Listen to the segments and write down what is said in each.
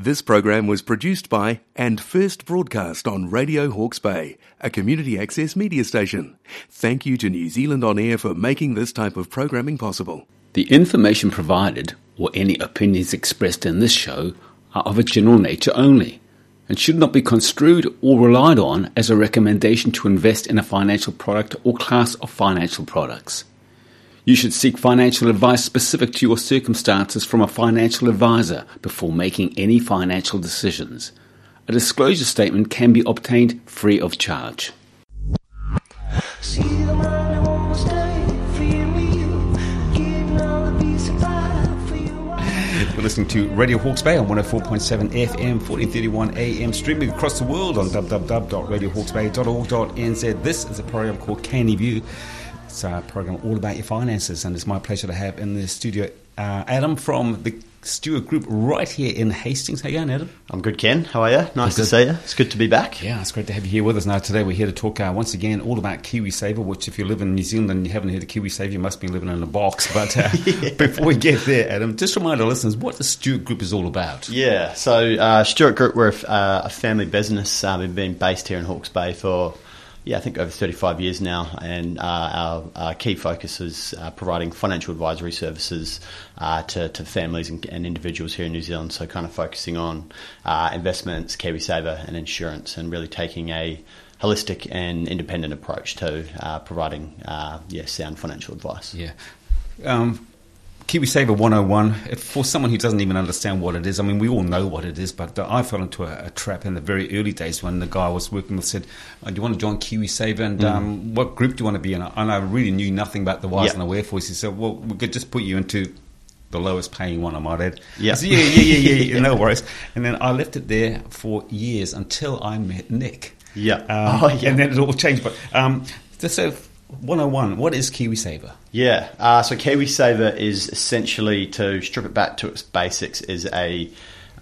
This program was produced by and first broadcast on Radio Hawke's Bay, a community access media station. Thank you to New Zealand On Air for making this type of programming possible. The information provided or any opinions expressed in this show are of a general nature only and should not be construed or relied on as a recommendation to invest in a financial product or class of financial products. You should seek financial advice specific to your circumstances from a financial advisor before making any financial decisions. A disclosure statement can be obtained free of charge. You're listening to Radio Hawke's Bay on 104.7 FM, 1431 AM, streaming across the world on www.radiohawksbay.org.nz. This is a program called Canny View. It's a program all about your finances, and it's my pleasure to have in the studio uh, Adam from the Stewart Group right here in Hastings. How you going, Adam? I'm good, Ken. How are you? Nice Good. to see you. It's good to be back. Yeah, it's great to have you here with us now. Today we're here to talk uh, once again all about KiwiSaver, which if you live in New Zealand and you haven't heard of KiwiSaver, you must be living in a box. But uh, before we get there, Adam, just remind our listeners what the Stewart Group is all about. Yeah, so uh, Stewart Group, we're a, uh, a family business. Uh, we've been based here in Hawke's Bay for, yeah, I think over 35 years now, and uh, our, our key focus is uh, providing financial advisory services uh, to, to families and, and individuals here in New Zealand. So, kind of focusing on uh, investments, KiwiSaver, and insurance, and really taking a holistic and independent approach to uh, providing, uh, yeah, sound financial advice. Yeah. Um, KiwiSaver 101, if- for someone who doesn't even understand what it is, I mean, we all know what it is, but I fell into a, a trap in the very early days when the guy I was working with said, uh, Do you want to join KiwiSaver? And um, what group do you want to be in? And I really knew nothing about the whys Yeah. and the wherefores. He said, Well, we could just put you into the lowest paying one, I might add. Yeah. Said, yeah, yeah, yeah, yeah, yeah, no worries. And then I left it there for years until I met Nick. Yeah. Um, Oh, yeah. And then it all changed. But um, so, 101, what is KiwiSaver? Yeah, uh, so KiwiSaver is essentially to strip it back to its basics is a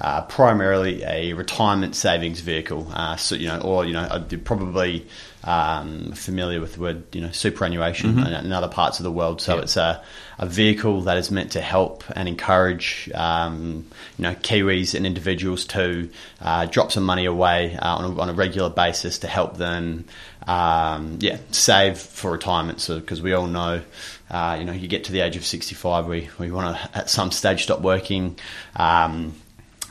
uh, primarily a retirement savings vehicle. Uh, so you know, or you know, uh, you're probably um, familiar with the word you know superannuation in, in other parts of the world. So Yeah. it's a a vehicle that is meant to help and encourage um, you know Kiwis and individuals to uh, drop some money away uh, on, a, on a regular basis to help them um, yeah save for retirement. So because we all know uh, you know you get to the age of sixty five, we we want to at some stage stop working. Um,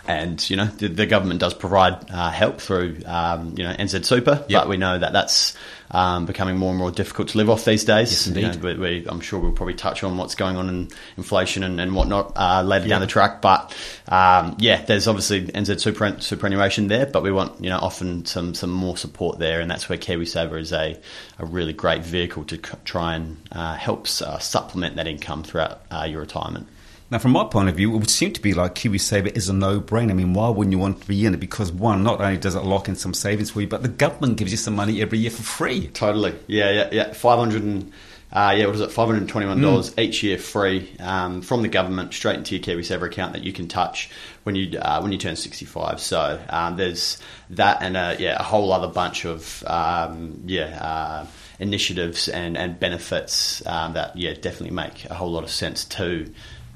and you know the, the government does provide uh, help through um, you know NZ Super, Yep. but we know that that's um, becoming more and more difficult to live off these days. Yes, You know, indeed. we, we, I'm sure we'll probably touch on what's going on in inflation and, and whatnot uh, later down the track. But um, yeah, there's obviously NZ super, superannuation there, but we want you know often some some more support there, and that's where KiwiSaver is a, a really great vehicle to c- try and uh, helps uh, supplement that income throughout uh, your retirement. Now, from my point of view, it would seem to be like KiwiSaver is a no-brainer. I mean, why wouldn't you want to be in it? Because one, not only does it lock in some savings for you, but the government gives you some money every year for free. Totally. Yeah, yeah, yeah. Five hundred and uh, yeah, what is it? Five hundred twenty-one dollars each year, free um, from the government, straight into your KiwiSaver account that you can touch when you uh, when you turn sixty-five. So um, there's that, and uh, yeah, a whole other bunch of um, yeah. Uh, initiatives and, and benefits um, that yeah definitely make a whole lot of sense to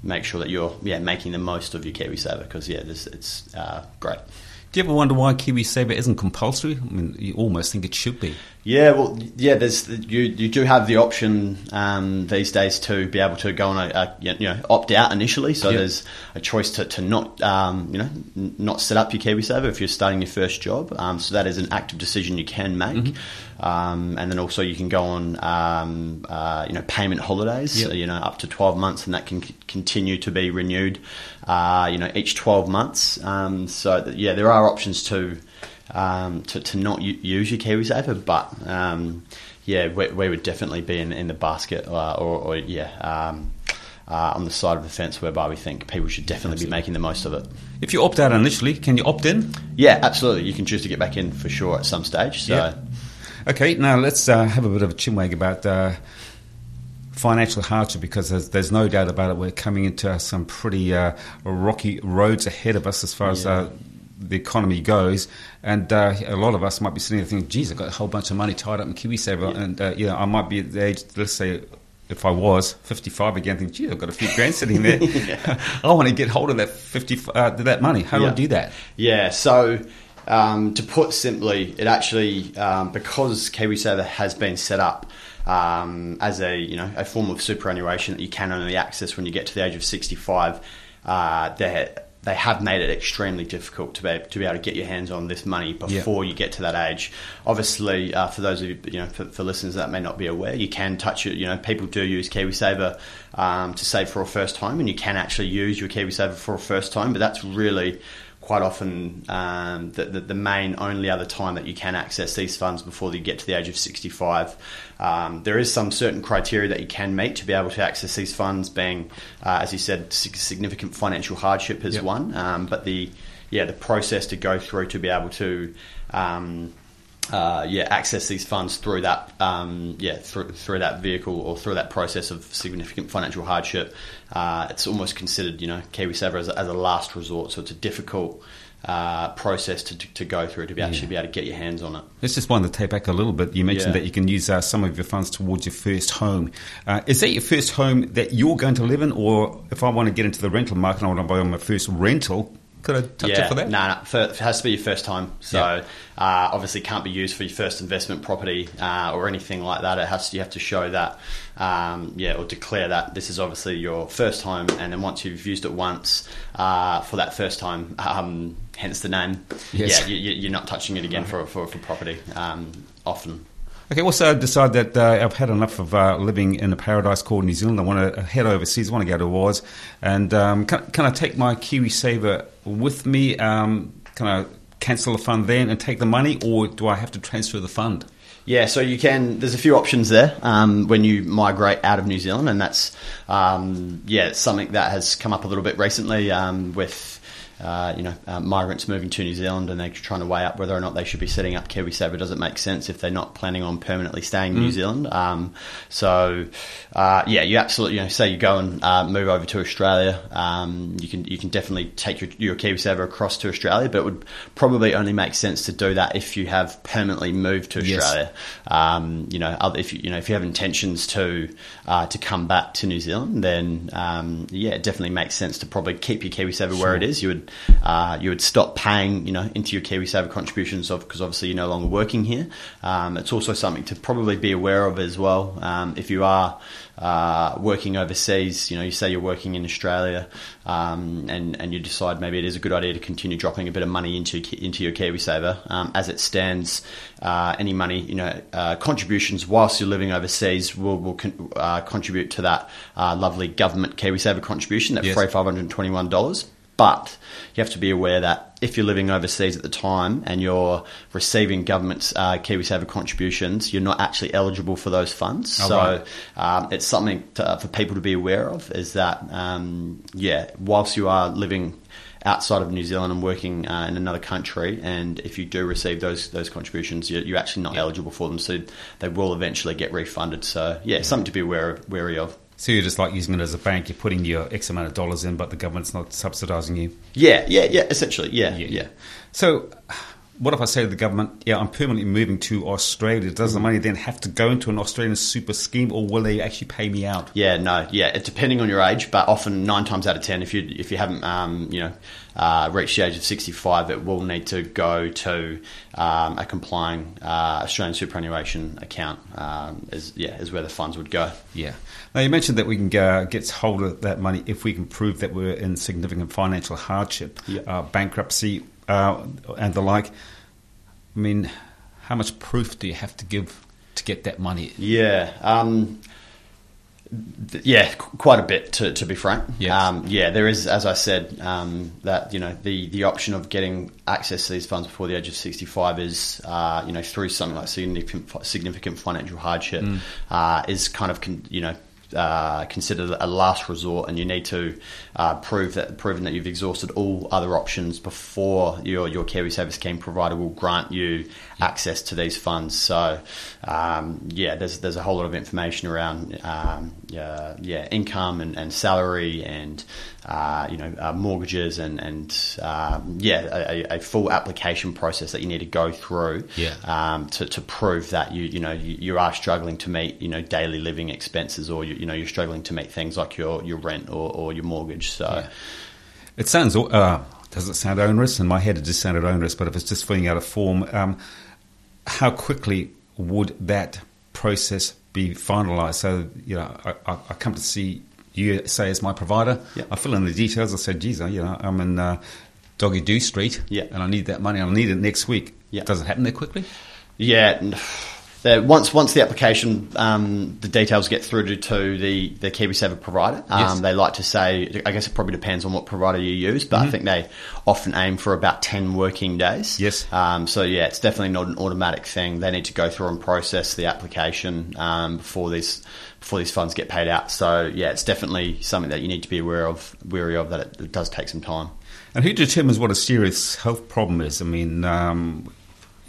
make sure that you're yeah making the most of your KiwiSaver because yeah this, it's uh, great. Do you ever wonder why KiwiSaver isn't compulsory? I mean, you almost think it should be. Yeah, well, yeah. There's you. You do have the option um, these days to be able to go on a, a you know opt out initially. So Yeah. there's a choice to, to not um, you know not set up your KiwiSaver if you're starting your first job. Um, so that is an active decision you can make. Um, and then also you can go on um, uh, you know payment holidays. Yep. So, you know up to 12 months, and that can c- continue to be renewed. Uh, you know each 12 months. Um, so that, yeah, there are options to um, to, to not use your KiwiSaver, but um, yeah, we, we would definitely be in, in the basket uh, or, or yeah, um, uh, on the side of the fence whereby we think people should definitely be making the most of it. If you opt out initially, can you opt in? Yeah, absolutely. You can choose to get back in for sure at some stage. So Yeah. Okay, now let's uh, have a bit of a chinwag about uh, financial hardship because there's, there's no doubt about it. We're coming into some pretty uh, rocky roads ahead of us as far as uh, the economy goes. And uh, a lot of us might be sitting there thinking, geez, I've got a whole bunch of money tied up in KiwiSaver. And, uh, you know, I might be at the age, let's say, if I was 55 again, think, gee, I've got a few grand sitting there. I want to get hold of that 50 uh, that money. How do Yeah. I do that? Yeah, so um, to put simply, it actually um, because KiwiSaver has been set up um, as a you know a form of superannuation that you can only access when you get to the age of sixty five. Uh, they they have made it extremely difficult to be to be able to get your hands on this money before you get to that age. Obviously, uh, for those of you, you know, for, for listeners that may not be aware, you can touch it. You know, people do use KiwiSaver um, to save for a first home, and you can actually use your KiwiSaver for a first time, But that's really quite often um, the, the, the main only other time that you can access these funds before you get to the age of 65. Um, there is some certain criteria that you can meet to be able to access these funds, being, uh, as you said, significant financial hardship is Yep. one, um, but the yeah the process to go through to be able to um, uh, yeah, access these funds through that um, yeah through, through that vehicle or through that process of significant financial hardship. Uh, it's almost considered you know KiwiSaver as a, as a last resort, so it's a difficult uh, process to, to, to go through to be actually be able to get your hands on it. Let's just wind the tape back a little bit. You mentioned Yeah. that you can use uh, some of your funds towards your first home. Uh, is that your first home that you're going to live in, or if I want to get into the rental market, and I want to buy my first rental? Could I touch yeah, it for that? No, no, for, it has to be your first time. So Yeah. uh, obviously can't be used for your first investment property uh, or anything like that. It has you have to show that, um, yeah, or declare that this is obviously your first home, and then once you've used it once uh, for that first time, um, hence the name. Yes. Yeah, you, you're not touching it again for, for, for property um, often. Okay, also decide that uh, I've had enough of uh, living in a paradise called New Zealand. I want to head overseas. I want to go to Oz. And um, can, can I take my Kiwi Saver with me? Um, can I cancel the fund then and take the money, or do I have to transfer the fund? Yeah, so you can. There's a few options there um, when you migrate out of New Zealand, and that's um, yeah, something that has come up a little bit recently um, with. Uh, you know, uh, migrants moving to New Zealand and they're trying to weigh up whether or not they should be setting up KiwiSaver. Does it make sense if they're not planning on permanently staying in New Zealand? Um, so, uh, yeah, you absolutely, you know, say you go and uh, move over to Australia, um, you can you can definitely take your, your KiwiSaver across to Australia, but it would probably only make sense to do that if you have permanently moved to Yes. Australia. Um, you know, other- if you, you know if you have intentions to uh, to come back to New Zealand, then um, yeah, it definitely makes sense to probably keep your KiwiSaver where it is. You would uh, you would stop paying you know into your KiwiSaver contributions of because obviously you're no longer working here. Um, it's also something to probably be aware of as well. Um, if you are uh, working overseas, you know, you say you're working in Australia, um, and and you decide maybe it is a good idea to continue dropping a bit of money into into your KiwiSaver. Um, as it stands, uh, any money, you know, uh, contributions whilst you're living overseas will will con- uh, contribute to that uh, lovely government KiwiSaver contribution, that Yes. free five hundred and twenty one dollars. But you have to be aware that if you're living overseas at the time and you're receiving government's uh, KiwiSaver contributions, you're not actually eligible for those funds. Oh, so right. um, it's something to, for people to be aware of. Is that um, yeah, whilst you are living outside of New Zealand and working uh, in another country, and if you do receive those those contributions, you're, you're actually not eligible for them. So they will eventually get refunded. So yeah, something to be aware of, wary of. So you're just like using it as a bank. You're putting your X amount of dollars in, but the government's not subsidising you. Yeah, yeah, yeah. Essentially, yeah, yeah. yeah. So, what if I say to the government, "Yeah, I'm permanently moving to Australia"? Does Mm. the money then have to go into an Australian super scheme, or will they actually pay me out? Yeah, no, yeah, it, depending on your age, but often nine times out of ten, if you if you haven't, um, you know, uh, reached the age of sixty five, it will need to go to um, a complying uh, Australian superannuation account. Um, is yeah, is where the funds would go. Yeah. Now you mentioned that we can uh, get hold of that money if we can prove that we're in significant financial hardship, Yeah. uh, bankruptcy, uh, and the like. I mean, how much proof do you have to give to get that money? Yeah. Um, th- yeah, qu- quite a bit to, to be frank. Yes. Um, yeah, there is, as I said, um, that you know the, the option of getting access to these funds before the age of sixty five is uh, you know through something like significant significant financial hardship uh, is kind of con- you know. Uh, considered a last resort, and you need to uh, prove that proven that you've exhausted all other options before your your KiwiSaver scheme provider will grant you access to these funds. So, um, yeah, there's there's a whole lot of information around um, yeah, yeah income and, and salary and uh, you know, uh, mortgages and and um, yeah, a, a, full application process that you need to go through Yeah. um, to, to prove that you you know you, you are struggling to meet you know daily living expenses or you, you know you're struggling to meet things like your your rent or, or your mortgage. So. Yeah. It sounds, uh, does it sound onerous? In my head, it just sounded onerous, but if it's just filling out a form, um, how quickly would that process be finalised? So, you know, I, I, come to see you, say, as my provider. Yep. I fill in the details. I say, geez, you know, I'm in uh, Doggy Doo Street, Yeah. and I need that money. I need it next week. Yeah. Does it happen there quickly? Yeah. The, once once the application, um, the details get through to, to the, the KiwiSaver provider. Um, Yes. They like to say, I guess it probably depends on what provider you use, but I think they often aim for about 10 working days. Yes. Um, so, yeah, it's definitely not an automatic thing. They need to go through and process the application um, before these before these funds get paid out. So, yeah, it's definitely something that you need to be aware of, wary of that it, it does take some time. And who determines what a serious health problem is? I mean, um,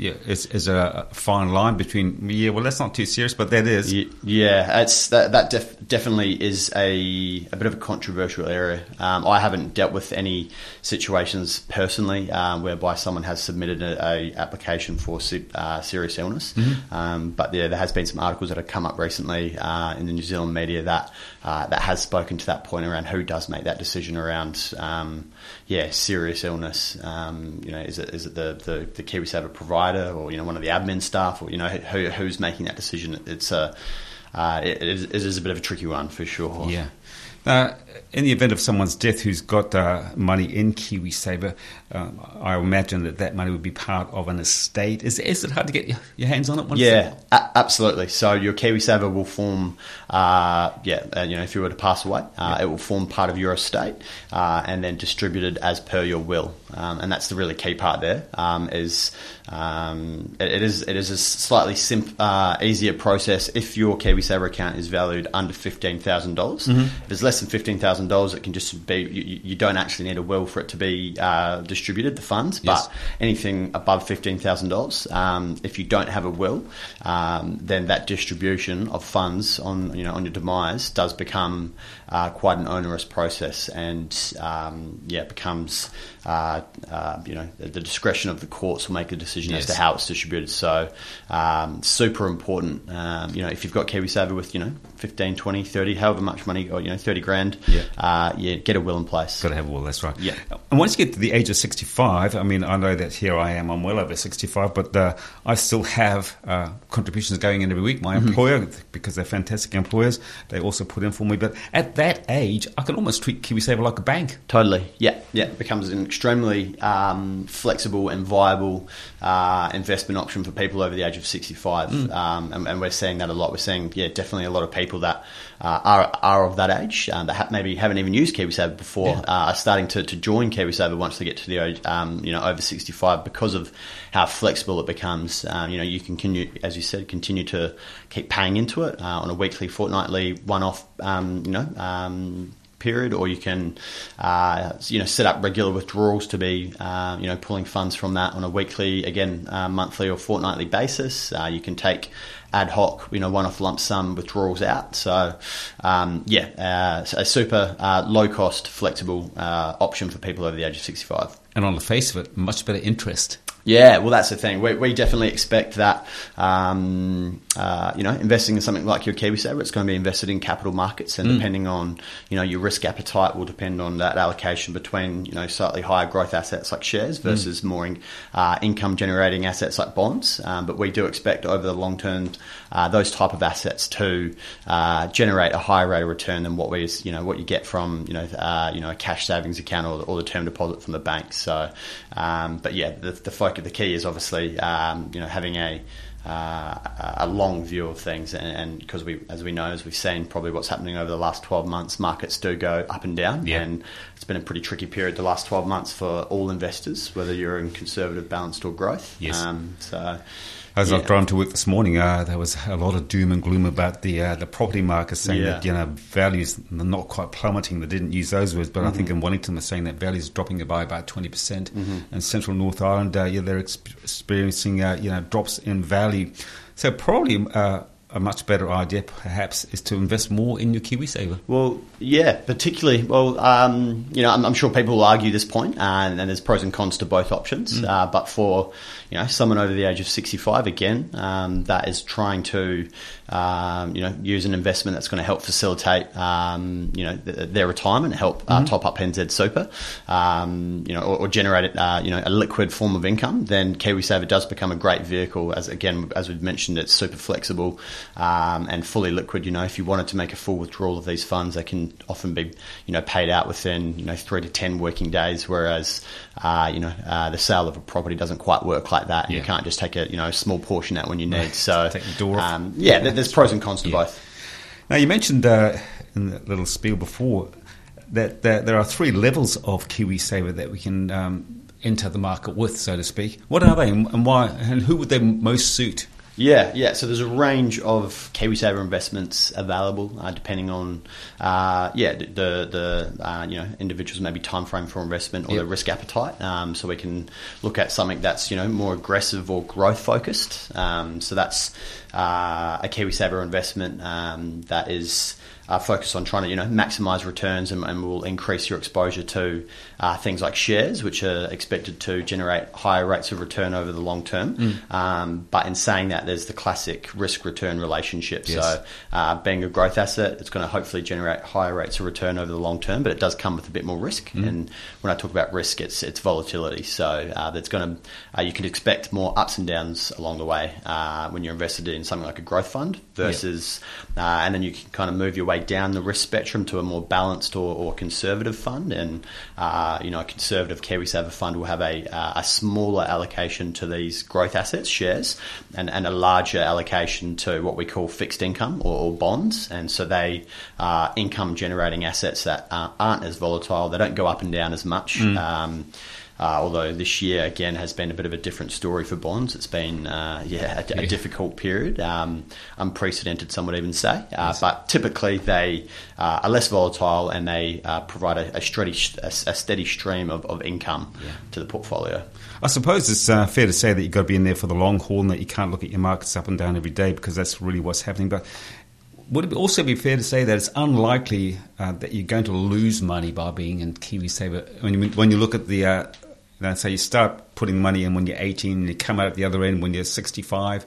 yeah, is, is there a fine line between, yeah, well, that's not too serious, but that is. Yeah, it's that that def- definitely is a a bit of a controversial area. Um, I haven't dealt with any situations personally um, whereby someone has submitted a, a application for uh, serious illness. Um, but yeah, there has been some articles that have come up recently uh, in the New Zealand media that uh, that has spoken to that point around who does make that decision around um, yeah serious illness. Um, you know, is it is it the the, the KiwiSaver provider or you know one of the admin staff or you know who, who's making that decision? It's a uh, it, it, is, it is a bit of a tricky one for sure. Yeah. Uh, in the event of someone's death who's got uh, money in KiwiSaver, um, I imagine that that money would be part of an estate. Is, is it hard to get your, your hands on it? once Yeah, a- absolutely. So your KiwiSaver will form, uh, yeah, uh, you know, if you were to pass away, uh, it will form part of your estate uh, and then distributed as per your will. Um, and that's the really key part there. Um, is um, it, it is it is a slightly simp, uh, easier process if your KiwiSaver account is valued under fifteen thousand dollars. If it's less than fifteen thousand dollars, it can just be you, you don't actually need a will for it to be uh, distributed the funds, Yes. but anything above fifteen thousand dollars, um, if you don't have a will, um, then that distribution of funds on you know on your demise does become uh, quite an onerous process, and um, yeah, becomes uh, uh, you know the, the discretion of the courts will make a decision as to how it's distributed. So um, super important. Um, you know, if you've got KiwiSaver with you know 15, 20, 30, however much money, or you know thirty grand, Yeah. uh, yeah, get a will in place. Got to have a will, that's right. Yeah. And once you get to the age of 65, I mean, I know that here I am, I'm well over 65, but uh, I still have uh, contributions going in every week. My employer, because they're fantastic employers, they also put in for me. But at that age, I can almost treat KiwiSaver like a bank. Totally. Yeah. Yeah. It becomes an extremely um, flexible and viable uh, investment option for people over the age of 65. Um, and, and we're seeing that a lot. We're seeing, yeah, definitely a lot of people that uh, are, are of that age um, that ha- maybe haven't even used KiwiSaver before Yeah. uh, are starting to, to join KiwiSaver once they get to the age, um, you know, over 65 because of how flexible it becomes. Um, you know, you can, continue, as you said, continue to keep paying into it uh, on a weekly, fortnightly, one-off, um, you know, um, period, or you can, uh, you know, set up regular withdrawals to be, uh, you know, pulling funds from that on a weekly, again, uh, monthly or fortnightly basis. Uh, you can take ad hoc, you know, one-off lump sum withdrawals out. So, um, yeah, uh, a super uh, low-cost, flexible option for people over the age of 65. And on the face of it, much better interest. Yeah, well, that's the thing. We, we definitely expect that, um, uh, you know, investing in something like your KiwiSaver, it's going to be invested in capital markets, and depending on, you know, your risk appetite will depend on that allocation between, you know, slightly higher growth assets like shares versus more in, uh, income generating assets like bonds. Um, but we do expect over the long term, uh, those type of assets to uh, generate a higher rate of return than what we, you know, what you get from, you know, uh, you know, a cash savings account or, or the term deposit from the bank. So, um, but yeah, the, the focus, the key is obviously, um, you know, having a uh, a long view of things, and because we, as we know, as we've seen, probably what's happening over the last twelve months, markets do go up and down, Yeah. and it's been a pretty tricky period the last twelve months for all investors, whether you're in conservative, balanced, or growth. Yes. Um, so, As I yeah. was driving to work this morning, uh, there was a lot of doom and gloom about the uh, the property market, saying Yeah. that you know values are not quite plummeting. They didn't use those words, but I think in Wellington they're saying that values are dropping by about twenty percent, and Central North Island, uh, yeah, they're exp- experiencing uh, you know drops in value. So probably uh, a much better idea, perhaps, is to invest more in your KiwiSaver. Well, yeah, particularly. Well, um, you know, I'm, I'm, sure people will argue this point, uh, and, and, there's pros and cons to both options. Mm. Uh, but for you know someone over the age of 65, again, um, that is trying to um, you know use an investment that's going to help facilitate um, you know th- their retirement, help uh, mm-hmm. top up NZ Super, um, you know, or, or generate uh, you know a liquid form of income. Then KiwiSaver does become a great vehicle. As again, as we've mentioned, it's super flexible um, and fully liquid. You know, if you wanted to make a full withdrawal of these funds, they can often be you know paid out within you know three to ten working days. Whereas uh, you know uh, the sale of a property doesn't quite work like that. Yeah. You can't just take a you know a small portion out when you need. So take the door. Um, yeah, there's pros and cons to yeah. both. Now you mentioned uh, in the little spiel before that, that, there are three levels of KiwiSaver that we can um, enter the market with, so to speak. What are they, and why, and who would they most suit? Yeah, yeah. So there's a range of KiwiSaver investments available, uh, depending on, uh, yeah, the the uh, you know individuals maybe time frame for investment or yep. their risk appetite. Um, so we can look at something that's you know more aggressive or growth focused. Um, so that's uh, a KiwiSaver investment um, that is uh, focus on trying to you know maximize returns and, and will increase your exposure to uh, things like shares, which are expected to generate higher rates of return over the long term. Mm. Um, but in saying that, there's the classic risk return relationship. Yes. So uh, being a growth asset, it's going to hopefully generate higher rates of return over the long term, but it does come with a bit more risk. Mm. And when I talk about risk, it's it's volatility. So uh, that's going to uh, you can expect more ups and downs along the way uh, when you're invested in something like a growth fund versus, yep. and then you can kind of move your way down the risk spectrum to a more balanced or, or conservative fund. And, uh, you know, a conservative KiwiSaver fund will have a, uh, a smaller allocation to these growth assets, shares, and, and a larger allocation to what we call fixed income or, or bonds. And so they are income generating assets that uh, aren't as volatile, they don't go up and down as much. Mm. Um, uh, although this year again has been a bit of a different story for bonds. It's been uh, yeah, a, a, difficult period, um, unprecedented, some would even say. Uh, yes. But typically they uh, are less volatile and they uh, provide a, a, steady, a, a, steady stream of, of income yeah. to the portfolio. I suppose it's uh, fair to say that you've got to be in there for the long haul and that you can't look at your markets up and down every day because that's really what's happening. But would it also be fair to say that it's unlikely uh, that you're going to lose money by being in KiwiSaver? When you, when you look at the uh, and so you start putting money in when you're 18 and you come out at the other end when you're 65.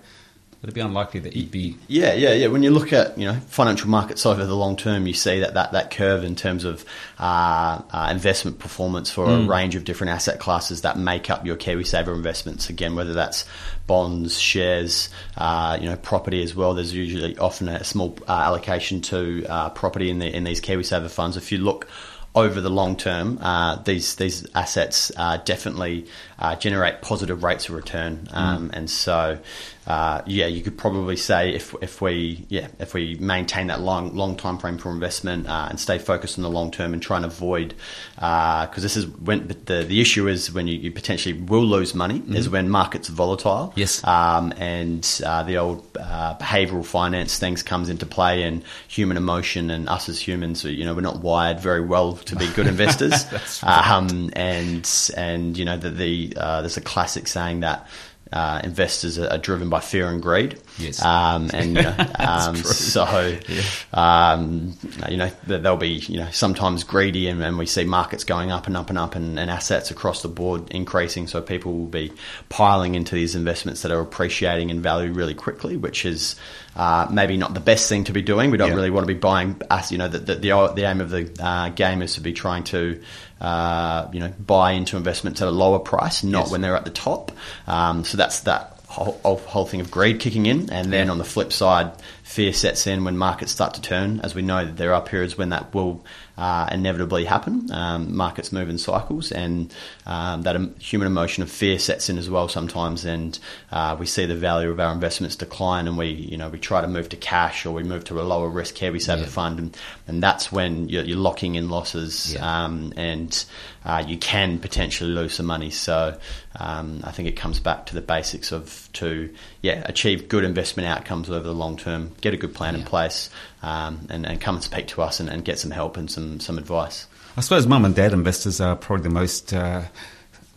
It'd be unlikely that you'd be. Yeah, yeah, yeah. When you look at you know financial markets over the long term, you see that that, that curve in terms of uh, uh, investment performance for mm. a range of different asset classes that make up your KiwiSaver investments. Again, whether that's bonds, shares, uh, you know, property as well. There's usually often a small uh, allocation to uh, property in the in these KiwiSaver funds. If you look over the long term, uh, these these assets uh, definitely uh, generate positive rates of return, um, mm. and so uh, yeah, you could probably say if if we yeah if we maintain that long long time frame for investment uh, and stay focused on the long term and try and avoid because uh, this is when the the issue is when you, you potentially will lose money mm-hmm. is when markets are volatile yes um, and uh, the old uh, behavioral finance things comes into play and human emotion and us as humans you know we're not wired very well to be good investors right. um, and and you know the, the there's a classic saying that uh, investors are, are, driven by fear and greed. Yes. Um, and um, so, yeah. um, you know, they'll be, you know, sometimes greedy and, and, we see markets going up and up and up and, and, assets across the board increasing. So people will be piling into these investments that are appreciating in value really quickly, which is uh, maybe not the best thing to be doing. We don't yeah. really want to be buying us, you know, the, the, the, aim of the uh, game is to be trying to uh, you know, buy into investments at a lower price, not yes. when they're at the top. Um, so that's that whole, whole, thing of greed kicking in. And then on the flip side, fear sets in when markets start to turn. As we know, that there are periods when that will uh, inevitably happen. Um, markets move in cycles, and um, that human emotion of fear sets in as well sometimes. And uh, we see the value of our investments decline, and we, you know, we try to move to cash or we move to a lower risk KiwiSaver yeah. fund, and, and that's when you're, you're locking in losses, yeah. um, and uh, you can potentially lose some money. So um, I think it comes back to the basics of to yeah achieve good investment outcomes over the long term, get a good plan yeah. in place, um, and, and, come and speak to us and, and, get some help and some some advice. I suppose mum and dad investors are probably the most uh,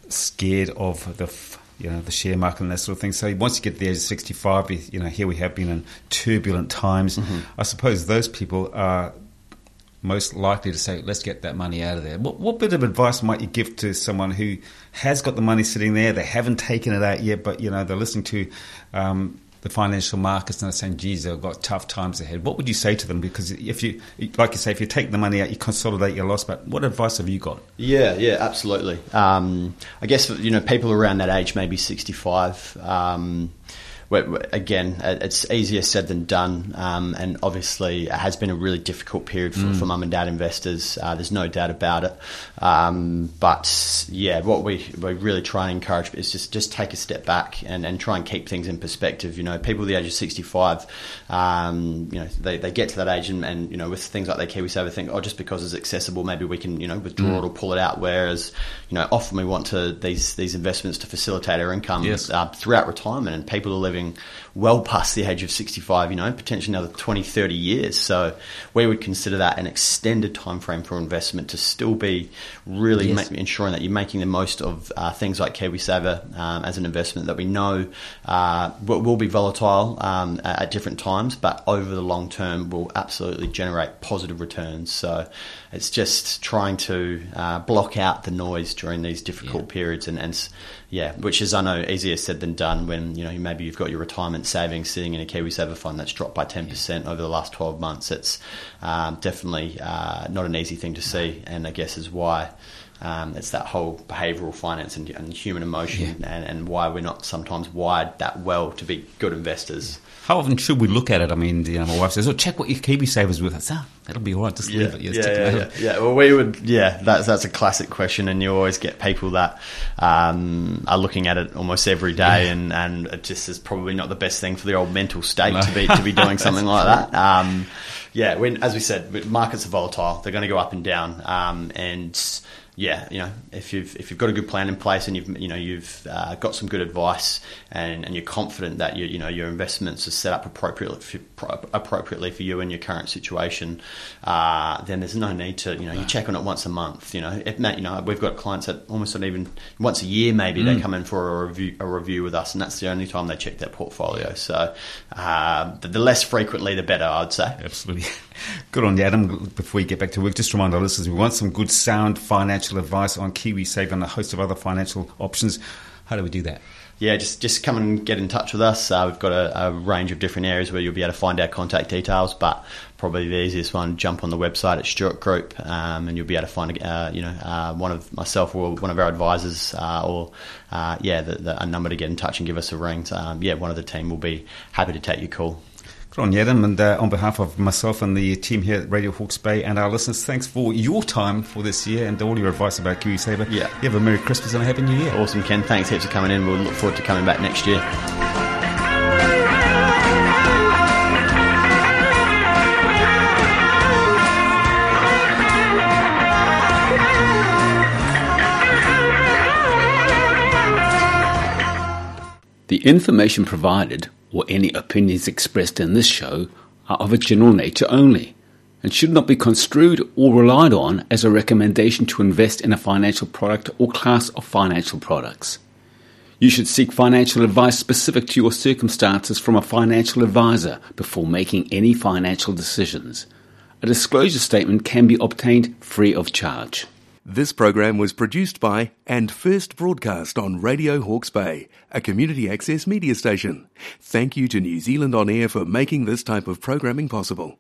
scared of the f- you know, the share market and that sort of thing. So once you get to the age of 65, you know, here we have been in turbulent times. Mm-hmm. I suppose those people are most likely to say, let's get that money out of there. What, what bit of advice might you give to someone who has got the money sitting there, they haven't taken it out yet, but, you know, they're listening to um, the financial markets and they're saying, geez, they've got tough times ahead. What would you say to them? Because if you, like you say, if you take the money out, you consolidate your loss. But what advice have you got? Yeah, yeah, absolutely. Um, I guess, you know, people around that age, maybe 65, um, again, it's easier said than done, um, and obviously it has been a really difficult period for, mm. for mum and dad investors. Uh, there's no doubt about it. Um, but yeah, what we, we really try and encourage is just just take a step back and, and try and keep things in perspective. You know, people the age of 65, um, you know, they, they get to that age and, and, you know, with things like their KiwiSaver think, oh, just because it's accessible, maybe we can, you know, withdraw mm. it or pull it out. Whereas, you know, often we want to these these investments to facilitate our income yes. uh, throughout retirement, and people are living living well past the age of 65, you know, potentially another 20, 30 years. So we would consider that an extended time frame for investment to still be really yes. ma- ensuring that you're making the most of uh, things like KiwiSaver um, as an investment that we know uh, will, will, be volatile um, at, at different times, but over the long term will absolutely generate positive returns. So it's just trying to uh, block out the noise during these difficult yeah. periods and, and yeah, which is I know easier said than done when you know maybe you've got your retirement savings sitting in a KiwiSaver fund that's dropped by ten percent over the last twelve months. It's um, definitely uh, not an easy thing to see, and I guess is why. Um, it's that whole behavioural finance and, and human emotion, yeah. and, and, why we're not sometimes wired that well to be good investors. How often should we look at it? I mean, you know, my wife says, "Oh, check what your KiwiSaver's with." us." "Ah, that'll be all right. Just yeah, leave it. Yeah, yeah, yeah, yeah, Well, we would. Yeah, that's that's a classic question, and you always get people that um, are looking at it almost every day, and and it just is probably not the best thing for the old mental state no. to be to be doing something like that. Um, yeah, when as we said, markets are volatile. They're going to go up and down, um, and yeah, you know, if you've if you've got a good plan in place and you've you know you've uh, got some good advice and, and you're confident that you you know your investments are set up appropriately for, appropriately for you and your current situation, uh, then there's no need to you know you check on it once a month. You know, if you know we've got clients that almost not even once a year maybe mm. they come in for a review a review with us, and that's the only time they check their portfolio. So uh, the, the less frequently, the better, I'd say. Absolutely. Good on you, Adam. Before we get back to work, just remind our listeners we want some good, sound financial advice on KiwiSaver and a host of other financial options. How do we do that? yeah, just just come and get in touch with us. Uh, we've got a, a, range of different areas where you'll be able to find our contact details, but probably the easiest one, jump on the website at Stewart Group, um, and you'll be able to find uh, you know uh, one of myself or one of our advisors, uh, or uh, yeah, the, the, a number to get in touch and give us a ring. So, um, yeah, one of the team will be happy to take your call. Good on Adam, and uh, on behalf of myself and the team here at Radio Hawke's Bay and our listeners, thanks for your time for this year and all your advice about KiwiSaver. Yeah. You have a Merry Christmas and a Happy New Year. Awesome, Ken. Thanks heaps for coming in. We'll look forward to coming back next year. The information provided or any opinions expressed in this show are of a general nature only and should not be construed or relied on as a recommendation to invest in a financial product or class of financial products. You should seek financial advice specific to your circumstances from a financial advisor before making any financial decisions. A disclosure statement can be obtained free of charge. This program was produced by and first broadcast on Radio Hawke's Bay, a community access media station. Thank you to New Zealand On Air for making this type of programming possible.